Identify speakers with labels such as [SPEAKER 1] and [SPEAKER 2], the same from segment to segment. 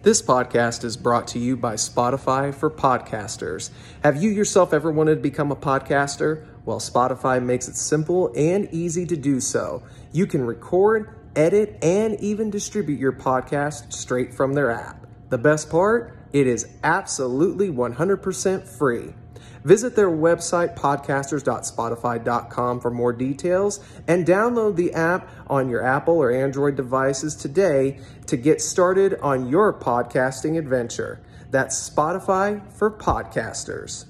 [SPEAKER 1] This podcast is brought to you by Spotify for podcasters. Have you yourself ever wanted to become a podcaster? Well, Spotify makes it simple and easy to do so. You can record, edit, and even distribute your podcast straight from their app. The best part? It is absolutely 100% free. Visit their website, podcasters.spotify.com, for more details and download the app on your Apple or Android devices today to get started on your podcasting adventure. That's Spotify for podcasters.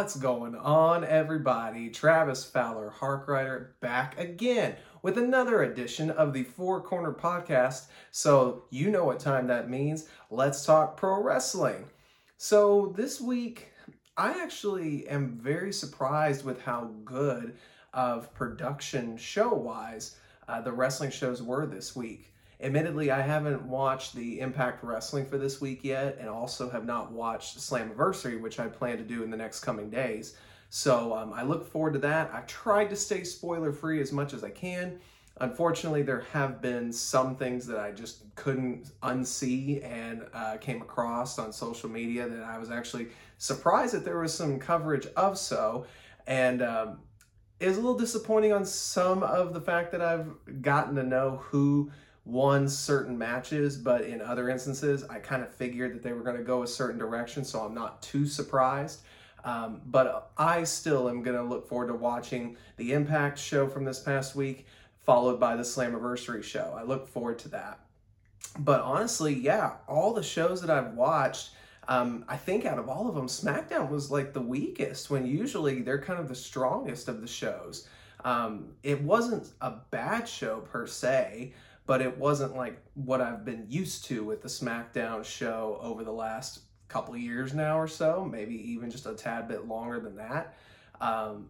[SPEAKER 1] What's going on, everybody? Travis Fowler, Harkrider, back again with another edition of the Four Corner Podcast. So, you know what time that means. Let's talk pro wrestling. So, this week, I actually am very surprised with how good of production show wise uh, the wrestling shows were this week. Admittedly, I haven't watched the Impact Wrestling for this week yet, and also have not watched Slammiversary, which I plan to do in the next coming days. So um, I look forward to that. I've tried to stay spoiler free as much as I can. Unfortunately, there have been some things that I just couldn't unsee and uh, came across on social media that I was actually surprised that there was some coverage of so. And um, it was a little disappointing on some of the fact that I've gotten to know who won certain matches, but in other instances, I kind of figured that they were going to go a certain direction, so I'm not too surprised. Um, but I still am going to look forward to watching the Impact show from this past week, followed by the Slammiversary show. I look forward to that. But honestly, yeah, all the shows that I've watched, um, I think out of all of them, SmackDown was like the weakest when usually they're kind of the strongest of the shows. Um, it wasn't a bad show per se but it wasn't like what I've been used to with the SmackDown show over the last couple years now or so, maybe even just a tad bit longer than that. Um,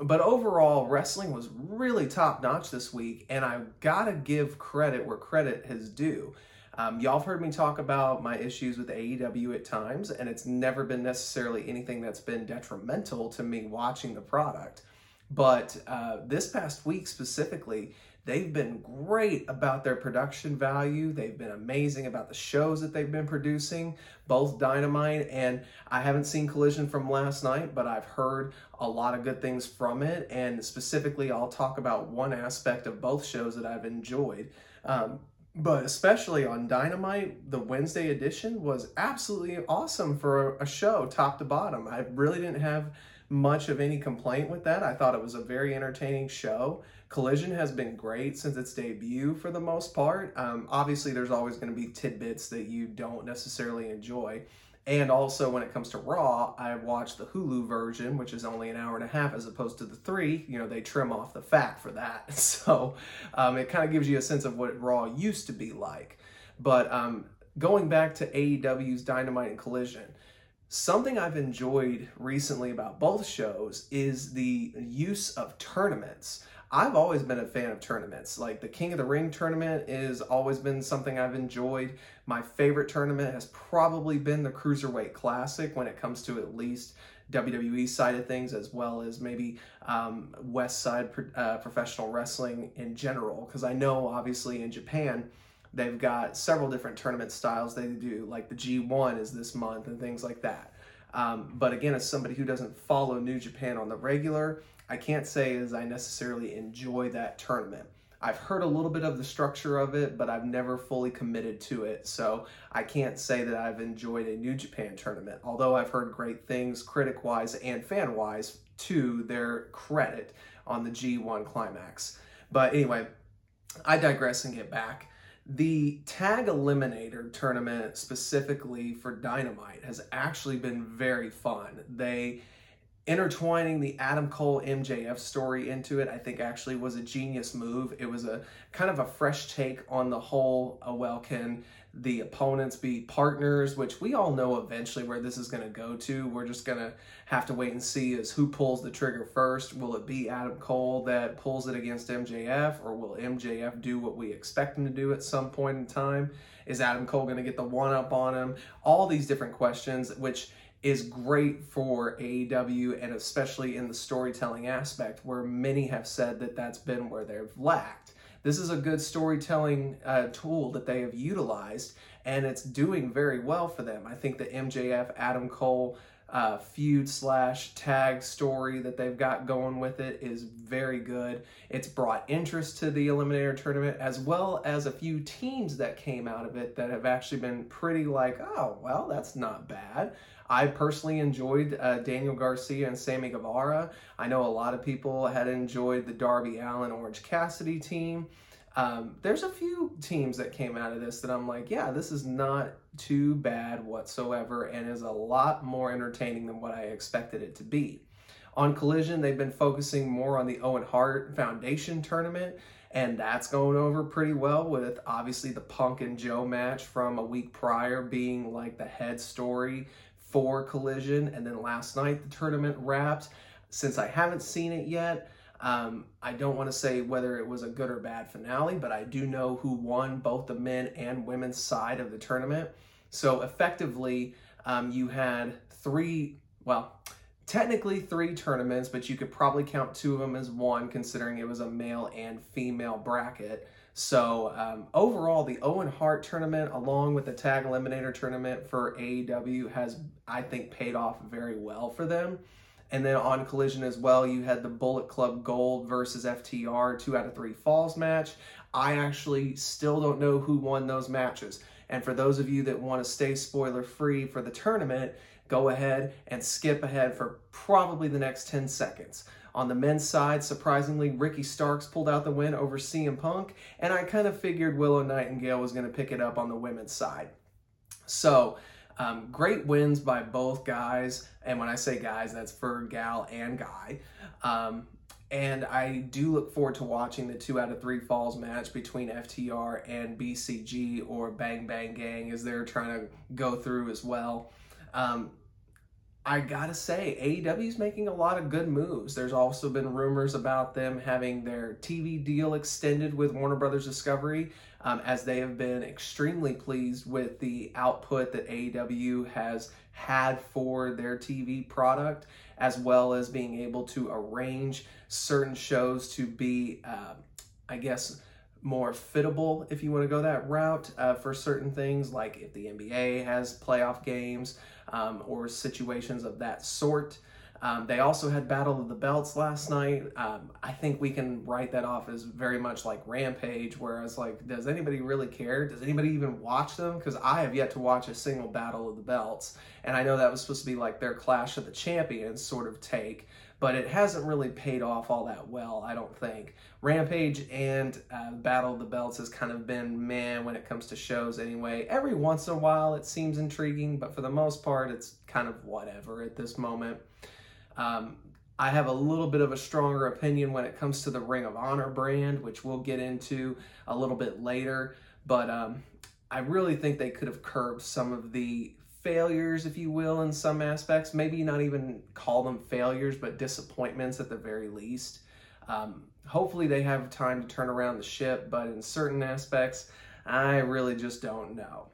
[SPEAKER 1] but overall, wrestling was really top notch this week, and I've got to give credit where credit is due. Um, y'all have heard me talk about my issues with AEW at times, and it's never been necessarily anything that's been detrimental to me watching the product. But uh, this past week specifically, They've been great about their production value. They've been amazing about the shows that they've been producing, both Dynamite and I haven't seen Collision from last night, but I've heard a lot of good things from it. And specifically, I'll talk about one aspect of both shows that I've enjoyed. Um, but especially on Dynamite, the Wednesday edition was absolutely awesome for a show, top to bottom. I really didn't have much of any complaint with that. I thought it was a very entertaining show. Collision has been great since its debut for the most part. Um, obviously, there's always going to be tidbits that you don't necessarily enjoy. And also, when it comes to Raw, I watched the Hulu version, which is only an hour and a half as opposed to the three. You know, they trim off the fat for that. So um, it kind of gives you a sense of what Raw used to be like. But um, going back to AEW's Dynamite and Collision, something I've enjoyed recently about both shows is the use of tournaments. I've always been a fan of tournaments. Like the King of the Ring tournament has always been something I've enjoyed. My favorite tournament has probably been the Cruiserweight Classic when it comes to at least WWE side of things, as well as maybe um, West Side uh, professional wrestling in general. Because I know, obviously, in Japan, they've got several different tournament styles they do, like the G1 is this month and things like that. Um, but again, as somebody who doesn't follow New Japan on the regular, I can't say as I necessarily enjoy that tournament. I've heard a little bit of the structure of it, but I've never fully committed to it. So I can't say that I've enjoyed a New Japan tournament, although I've heard great things critic wise and fan wise to their credit on the G1 climax. But anyway, I digress and get back. The Tag Eliminator tournament, specifically for Dynamite, has actually been very fun. They intertwining the Adam Cole MJF story into it, I think actually was a genius move. It was a kind of a fresh take on the whole, uh, can the opponents be partners, which we all know eventually where this is going to go to. We're just going to have to wait and see is who pulls the trigger first. Will it be Adam Cole that pulls it against MJF, or will MJF do what we expect him to do at some point in time? Is Adam Cole going to get the one up on him? All these different questions, which is great for AEW and especially in the storytelling aspect, where many have said that that's been where they've lacked. This is a good storytelling uh, tool that they have utilized, and it's doing very well for them. I think the MJF Adam Cole uh, feud slash tag story that they've got going with it is very good. It's brought interest to the Eliminator tournament as well as a few teams that came out of it that have actually been pretty like, oh, well, that's not bad. I personally enjoyed uh, Daniel Garcia and Sammy Guevara. I know a lot of people had enjoyed the Darby Allin Orange Cassidy team. Um, there's a few teams that came out of this that I'm like, yeah, this is not too bad whatsoever and is a lot more entertaining than what I expected it to be. On Collision, they've been focusing more on the Owen Hart Foundation tournament, and that's going over pretty well with obviously the Punk and Joe match from a week prior being like the head story for Collision. And then last night, the tournament wrapped. Since I haven't seen it yet, um, I don't want to say whether it was a good or bad finale, but I do know who won both the men and women's side of the tournament. So effectively, um, you had three, well, technically three tournaments, but you could probably count two of them as one, considering it was a male and female bracket. So um, overall, the Owen Hart tournament, along with the Tag Eliminator tournament for AEW, has I think paid off very well for them. And then on Collision as well, you had the Bullet Club Gold versus FTR two out of three falls match. I actually still don't know who won those matches. And for those of you that want to stay spoiler free for the tournament, go ahead and skip ahead for probably the next 10 seconds. On the men's side, surprisingly, Ricky Starks pulled out the win over CM Punk, and I kind of figured Willow Nightingale was going to pick it up on the women's side. So, um, great wins by both guys. And when I say guys, that's for gal and guy. Um, and I do look forward to watching the two out of three falls match between FTR and BCG or Bang Bang Gang as they're trying to go through as well. Um, I gotta say, AEW is making a lot of good moves. There's also been rumors about them having their TV deal extended with Warner Brothers Discovery, um, as they have been extremely pleased with the output that AEW has had for their TV product, as well as being able to arrange certain shows to be, uh, I guess, more fittable if you want to go that route uh, for certain things, like if the NBA has playoff games um, or situations of that sort. Um, they also had Battle of the Belts last night. Um, I think we can write that off as very much like Rampage, whereas like, does anybody really care? Does anybody even watch them? Because I have yet to watch a single Battle of the Belts, and I know that was supposed to be like their Clash of the Champions sort of take, but it hasn't really paid off all that well, I don't think. Rampage and uh, Battle of the Belts has kind of been man when it comes to shows anyway. Every once in a while it seems intriguing, but for the most part it's kind of whatever at this moment. Um, I have a little bit of a stronger opinion when it comes to the Ring of Honor brand, which we'll get into a little bit later. But um, I really think they could have curbed some of the failures, if you will, in some aspects. Maybe not even call them failures, but disappointments at the very least. Um, hopefully, they have time to turn around the ship, but in certain aspects, I really just don't know.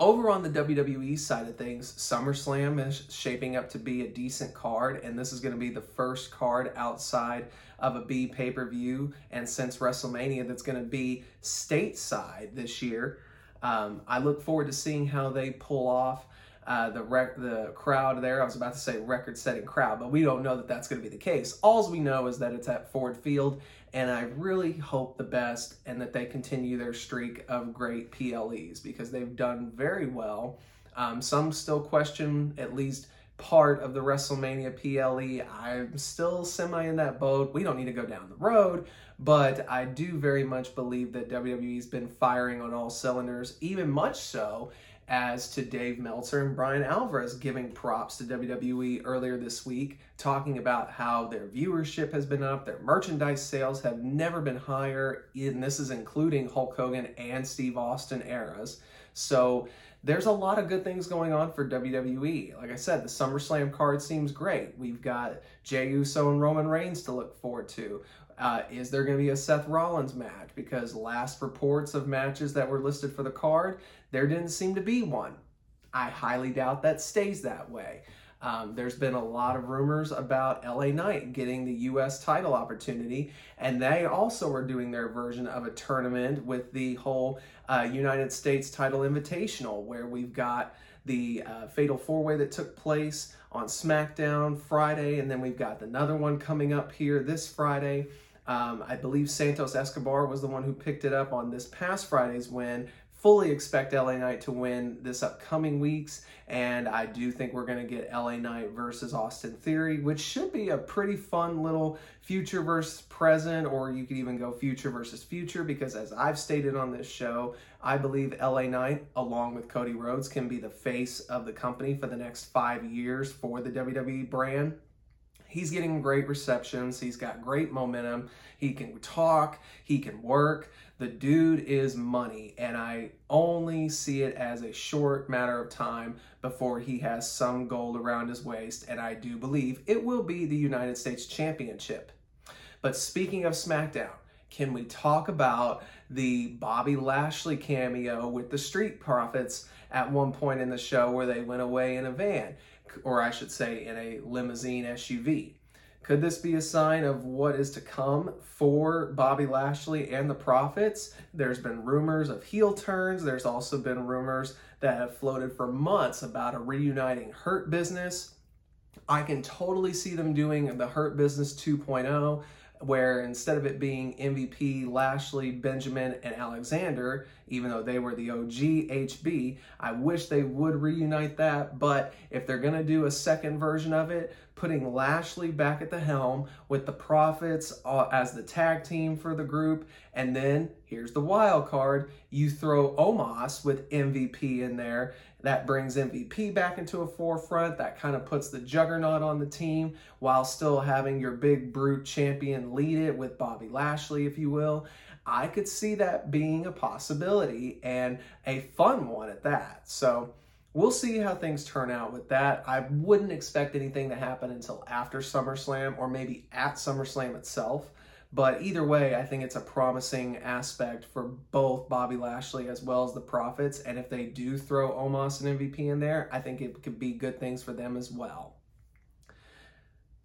[SPEAKER 1] Over on the WWE side of things, SummerSlam is shaping up to be a decent card, and this is going to be the first card outside of a B pay per view. And since WrestleMania, that's going to be stateside this year. Um, I look forward to seeing how they pull off uh, the rec- the crowd there. I was about to say record setting crowd, but we don't know that that's going to be the case. All we know is that it's at Ford Field, and I really hope the best and that they continue their streak of great PLEs because they've done very well. Um, some still question at least part of the WrestleMania PLE. I'm still semi in that boat. We don't need to go down the road, but I do very much believe that WWE's been firing on all cylinders, even much so as to Dave Meltzer and Bryan Alvarez giving props to WWE earlier this week, talking about how their viewership has been up, their merchandise sales have never been higher, and this is including Hulk Hogan and Steve Austin eras. So there's a lot of good things going on for WWE. Like I said, the SummerSlam card seems great. We've got Jey Uso and Roman Reigns to look forward to. Uh, is there going to be a Seth Rollins match? Because last reports of matches that were listed for the card, there didn't seem to be one. I highly doubt that stays that way. Um, there's been a lot of rumors about LA Knight getting the U.S. title opportunity, and they also are doing their version of a tournament with the whole uh, United States title invitational, where we've got the uh, fatal four way that took place on SmackDown Friday, and then we've got another one coming up here this Friday. Um, I believe Santos Escobar was the one who picked it up on this past Friday's win. Fully expect LA Knight to win this upcoming weeks, and I do think we're going to get LA Knight versus Austin Theory, which should be a pretty fun little future versus present, or you could even go future versus future, because as I've stated on this show, I believe LA Knight, along with Cody Rhodes, can be the face of the company for the next five years for the WWE brand he's getting great receptions. He's got great momentum. He can talk, he can work. The dude is money, and I only see it as a short matter of time before he has some gold around his waist, and I do believe it will be the United States Championship. But speaking of SmackDown, can we talk about the Bobby Lashley cameo with the Street Profits at one point in the show where they went away in a van? or I should say, in a limousine SUV. Could this be a sign of what is to come for Bobby Lashley and the Profits? There's been rumors of heel turns. There's also been rumors that have floated for months about a reuniting Hurt Business. I can totally see them doing the Hurt Business 2.0 where instead of it being MVP, Lashley, Benjamin, and Alexander, even though they were the OG HB, I wish they would reunite that. But if they're going to do a second version of it, putting Lashley back at the helm with the Profits uh, as the tag team for the group, and then here's the wild card you throw Omos with MVP in there that brings MVP back into a forefront. That kind of puts the juggernaut on the team while still having your big brute champion lead it with Bobby Lashley, if you will. I could see that being a possibility and a fun one at that. So we'll see how things turn out with that. I wouldn't expect anything to happen until after SummerSlam or maybe at SummerSlam itself. But either way, I think it's a promising aspect for both Bobby Lashley as well as the Profits. And if they do throw Omos and MVP in there, I think it could be good things for them as well.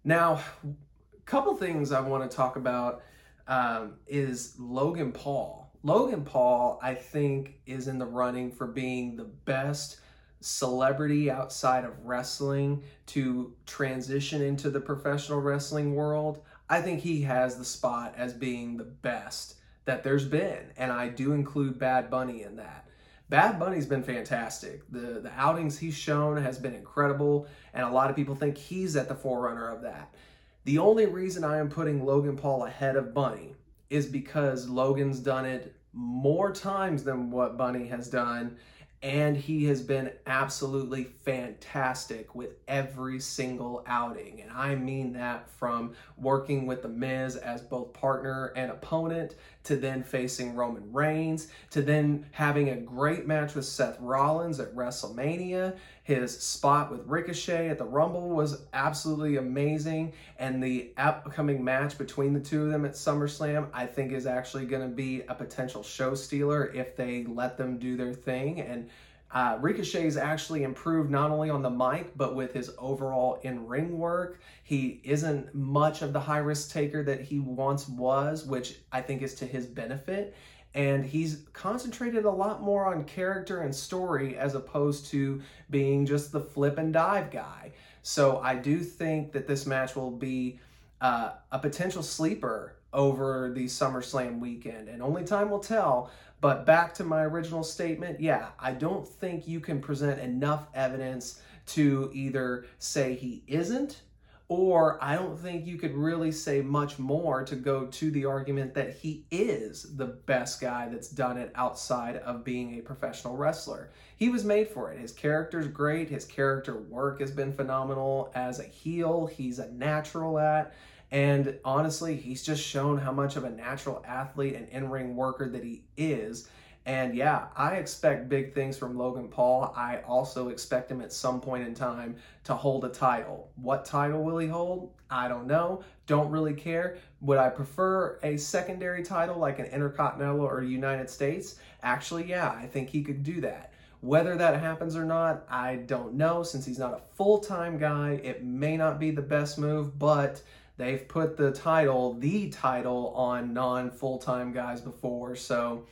[SPEAKER 1] Now, a couple things I want to talk about um, is Logan Paul. Logan Paul, I think, is in the running for being the best celebrity outside of wrestling to transition into the professional wrestling world. I think he has the spot as being the best that there's been, and I do include Bad Bunny in that. Bad Bunny's been fantastic. The the outings he's shown has been incredible, and a lot of people think he's at the forerunner of that. The only reason I am putting Logan Paul ahead of Bunny is because Logan's done it more times than what Bunny has done and he has been absolutely fantastic with every single outing. And I mean that from working with The Miz as both partner and opponent, to then facing Roman Reigns, to then having a great match with Seth Rollins at WrestleMania. His spot with Ricochet at the Rumble was absolutely amazing. And the upcoming match between the two of them at SummerSlam, I think, is actually going to be a potential show stealer if they let them do their thing. And uh, Ricochet's actually improved not only on the mic, but with his overall in ring work. He isn't much of the high risk taker that he once was, which I think is to his benefit. And he's concentrated a lot more on character and story as opposed to being just the flip and dive guy. So I do think that this match will be uh, a potential sleeper over the SummerSlam weekend, and only time will tell. But back to my original statement, yeah, I don't think you can present enough evidence to either say he isn't Or I don't think you could really say much more to go to the argument that he is the best guy that's done it outside of being a professional wrestler. He was made for it. His character's great. His character work has been phenomenal. As a heel, he's a natural at. And honestly, he's just shown how much of a natural athlete and in ring worker that he is. And yeah, I expect big things from Logan Paul. I also expect him at some point in time to hold a title. What title will he hold? I don't know. Don't really care. Would I prefer a secondary title like an Intercontinental or United States? Actually, yeah, I think he could do that. Whether that happens or not, I don't know. Since he's not a full time guy, it may not be the best move, but they've put the title, the title, on non full time guys before. So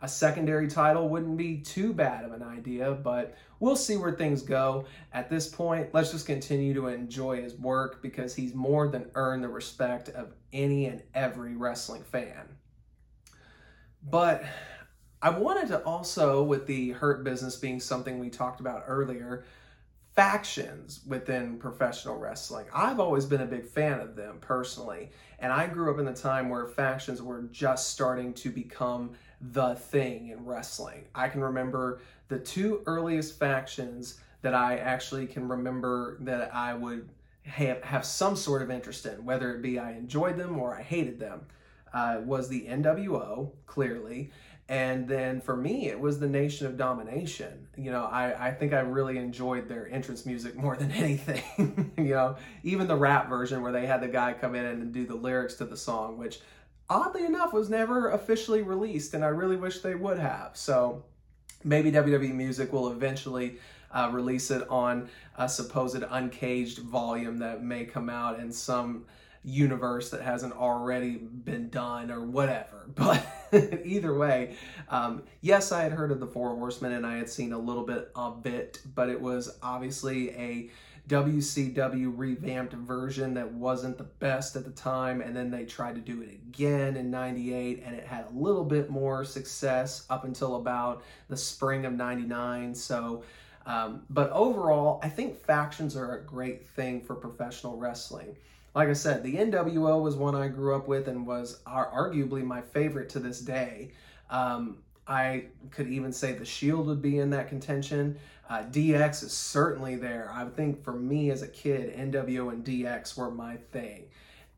[SPEAKER 1] a secondary title wouldn't be too bad of an idea, but we'll see where things go. At this point, let's just continue to enjoy his work because he's more than earned the respect of any and every wrestling fan. But I wanted to also, with the Hurt business being something we talked about earlier, factions within professional wrestling. I've always been a big fan of them personally, and I grew up in the time where factions were just starting to become the thing in wrestling. I can remember the two earliest factions that I actually can remember that I would have, have some sort of interest in, whether it be I enjoyed them or I hated them, uh, was the NWO, clearly. And then for me, it was the Nation of Domination. You know, I, I think I really enjoyed their entrance music more than anything. you know, even the rap version where they had the guy come in and do the lyrics to the song, which oddly enough was never officially released, and I really wish they would have. So maybe WWE Music will eventually uh, release it on a supposed uncaged volume that may come out in some universe that hasn't already been done or whatever. But either way, um, yes, I had heard of the Four Horsemen and I had seen a little bit of it, but it was obviously a WCW revamped version that wasn't the best at the time, and then they tried to do it again in 98, and it had a little bit more success up until about the spring of 99. So, um, but overall, I think factions are a great thing for professional wrestling. Like I said, the NWO was one I grew up with and was arguably my favorite to this day. Um, I could even say the Shield would be in that contention. Uh, DX is certainly there. I think for me as a kid, NWO and DX were my thing.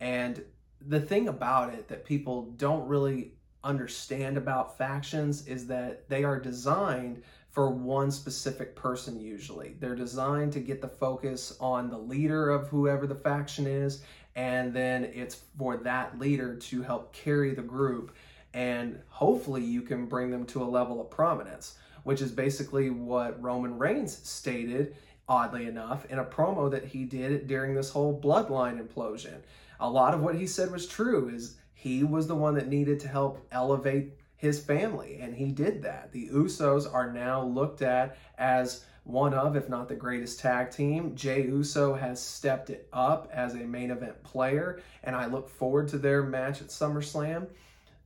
[SPEAKER 1] And the thing about it that people don't really understand about factions is that they are designed for one specific person usually. They're designed to get the focus on the leader of whoever the faction is, and then it's for that leader to help carry the group and hopefully you can bring them to a level of prominence, which is basically what Roman Reigns stated, oddly enough, in a promo that he did during this whole bloodline implosion. A lot of what he said was true, is he was the one that needed to help elevate his family, and he did that. The Usos are now looked at as one of, if not the greatest tag team. Jey Uso has stepped it up as a main event player, and I look forward to their match at SummerSlam.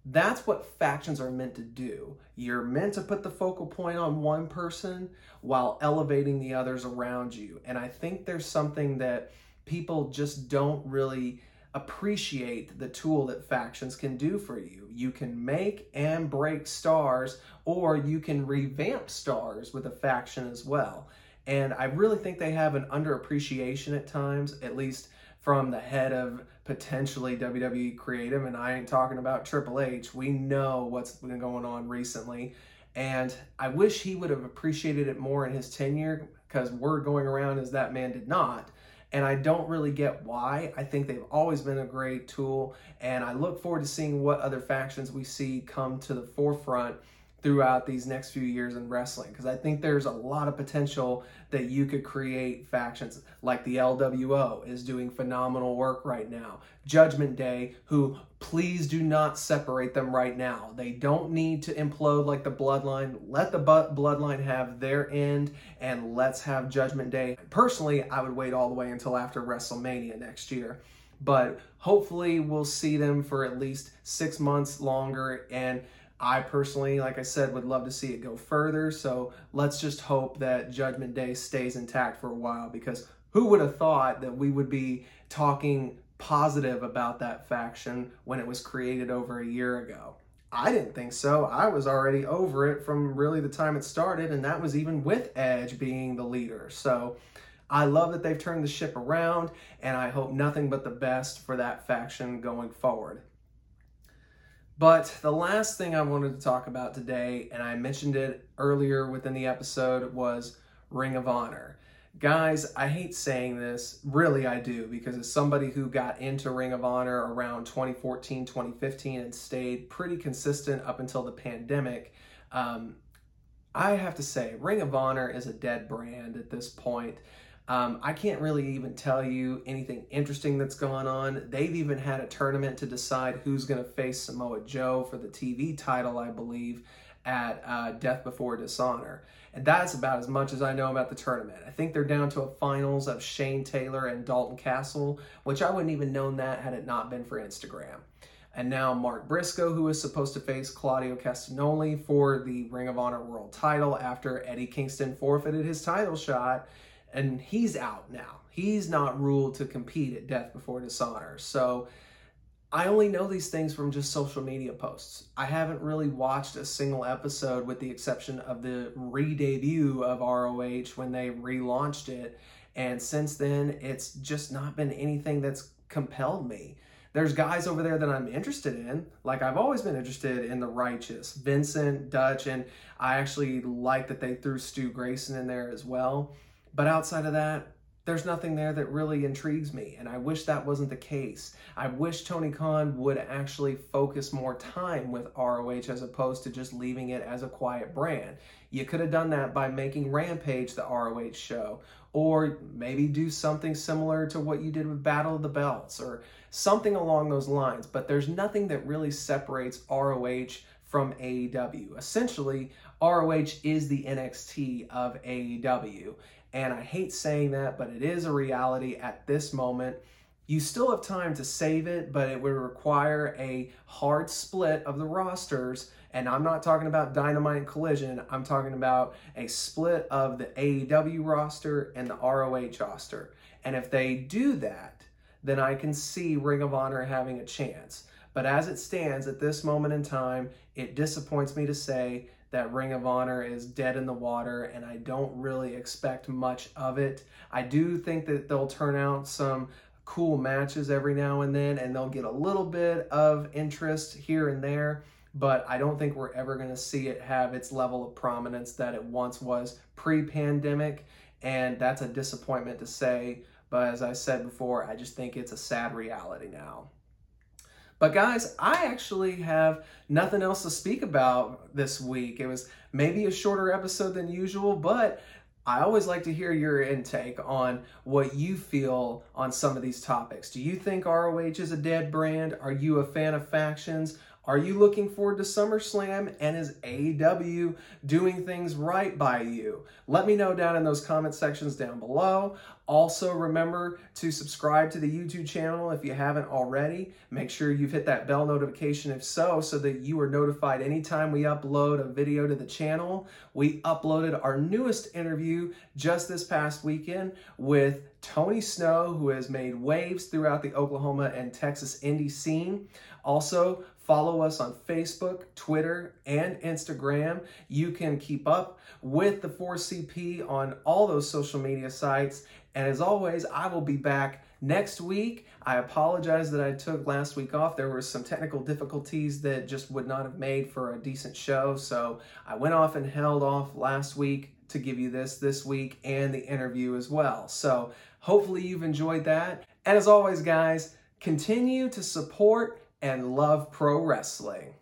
[SPEAKER 1] That's what factions are meant to do. You're meant to put the focal point on one person while elevating the others around you. And I think there's something that people just don't really appreciate the tool that factions can do for you. You can make and break stars, or you can revamp stars with a faction as well. And I really think they have an underappreciation at times, at least from the head of potentially WWE creative, and I ain't talking about Triple H. We know what's been going on recently, and I wish he would have appreciated it more in his tenure because word going around is that man did not. And I don't really get why. I think they've always been a great tool, and I look forward to seeing what other factions we see come to the forefront throughout these next few years in wrestling because I think there's a lot of potential that you could create factions like the LWO is doing phenomenal work right now. Judgment Day, who please do not separate them right now. They don't need to implode like the Bloodline. Let the Bloodline have their end and let's have Judgment Day. Personally, I would wait all the way until after WrestleMania next year but hopefully we'll see them for at least six months longer and I personally, like I said, would love to see it go further. So let's just hope that Judgment Day stays intact for a while because who would have thought that we would be talking positive about that faction when it was created over a year ago. I didn't think so. I was already over it from really the time it started, and that was even with Edge being the leader. So I love that they've turned the ship around, and I hope nothing but the best for that faction going forward. But the last thing I wanted to talk about today, and I mentioned it earlier within the episode, was Ring of Honor. Guys, I hate saying this, really I do, because as somebody who got into Ring of Honor around 2014, 2015, and stayed pretty consistent up until the pandemic, um, I have to say, Ring of Honor is a dead brand at this point. Um, I can't really even tell you anything interesting that's going on. They've even had a tournament to decide who's going to face Samoa Joe for the TV title, I believe, at uh, Death Before Dishonor. And that's about as much as I know about the tournament. I think they're down to a finals of Shane Taylor and Dalton Castle, which I wouldn't even known that had it not been for Instagram. And now Mark Briscoe, who is supposed to face Claudio Castagnoli for the Ring of Honor World title after Eddie Kingston forfeited his title shot and he's out now. He's not ruled to compete at Death Before Dishonor. So I only know these things from just social media posts. I haven't really watched a single episode with the exception of the re debut of ROH when they relaunched it. And since then, it's just not been anything that's compelled me. There's guys over there that I'm interested in. Like I've always been interested in the righteous, Vincent, Dutch, and I actually like that they threw Stu Grayson in there as well. But outside of that, there's nothing there that really intrigues me. And I wish that wasn't the case. I wish Tony Khan would actually focus more time with ROH as opposed to just leaving it as a quiet brand. You could have done that by making Rampage the ROH show, or maybe do something similar to what you did with Battle of the Belts, or something along those lines. But there's nothing that really separates ROH from AEW. Essentially, ROH is the NXT of AEW. And I hate saying that, but it is a reality at this moment. You still have time to save it, but it would require a hard split of the rosters. And I'm not talking about Dynamite and Collision, I'm talking about a split of the AEW roster and the ROH roster. And if they do that, then I can see Ring of Honor having a chance. But as it stands at this moment in time, it disappoints me to say that Ring of Honor is dead in the water, and I don't really expect much of it. I do think that they'll turn out some cool matches every now and then, and they'll get a little bit of interest here and there, but I don't think we're ever going to see it have its level of prominence that it once was pre pandemic, and that's a disappointment to say. But as I said before, I just think it's a sad reality now. But guys, I actually have nothing else to speak about this week. It was maybe a shorter episode than usual, but I always like to hear your intake on what you feel on some of these topics. Do you think ROH is a dead brand? Are you a fan of factions? Are you looking forward to SummerSlam and is AEW doing things right by you? Let me know down in those comment sections down below. Also, remember to subscribe to the YouTube channel if you haven't already. Make sure you've hit that bell notification if so, so that you are notified anytime we upload a video to the channel. We uploaded our newest interview just this past weekend with Tony Snow, who has made waves throughout the Oklahoma and Texas indie scene. Also, Follow us on Facebook, Twitter, and Instagram. You can keep up with the 4CP on all those social media sites. And as always, I will be back next week. I apologize that I took last week off. There were some technical difficulties that just would not have made for a decent show. So I went off and held off last week to give you this this week and the interview as well. So hopefully you've enjoyed that. And as always, guys, continue to support and love pro wrestling.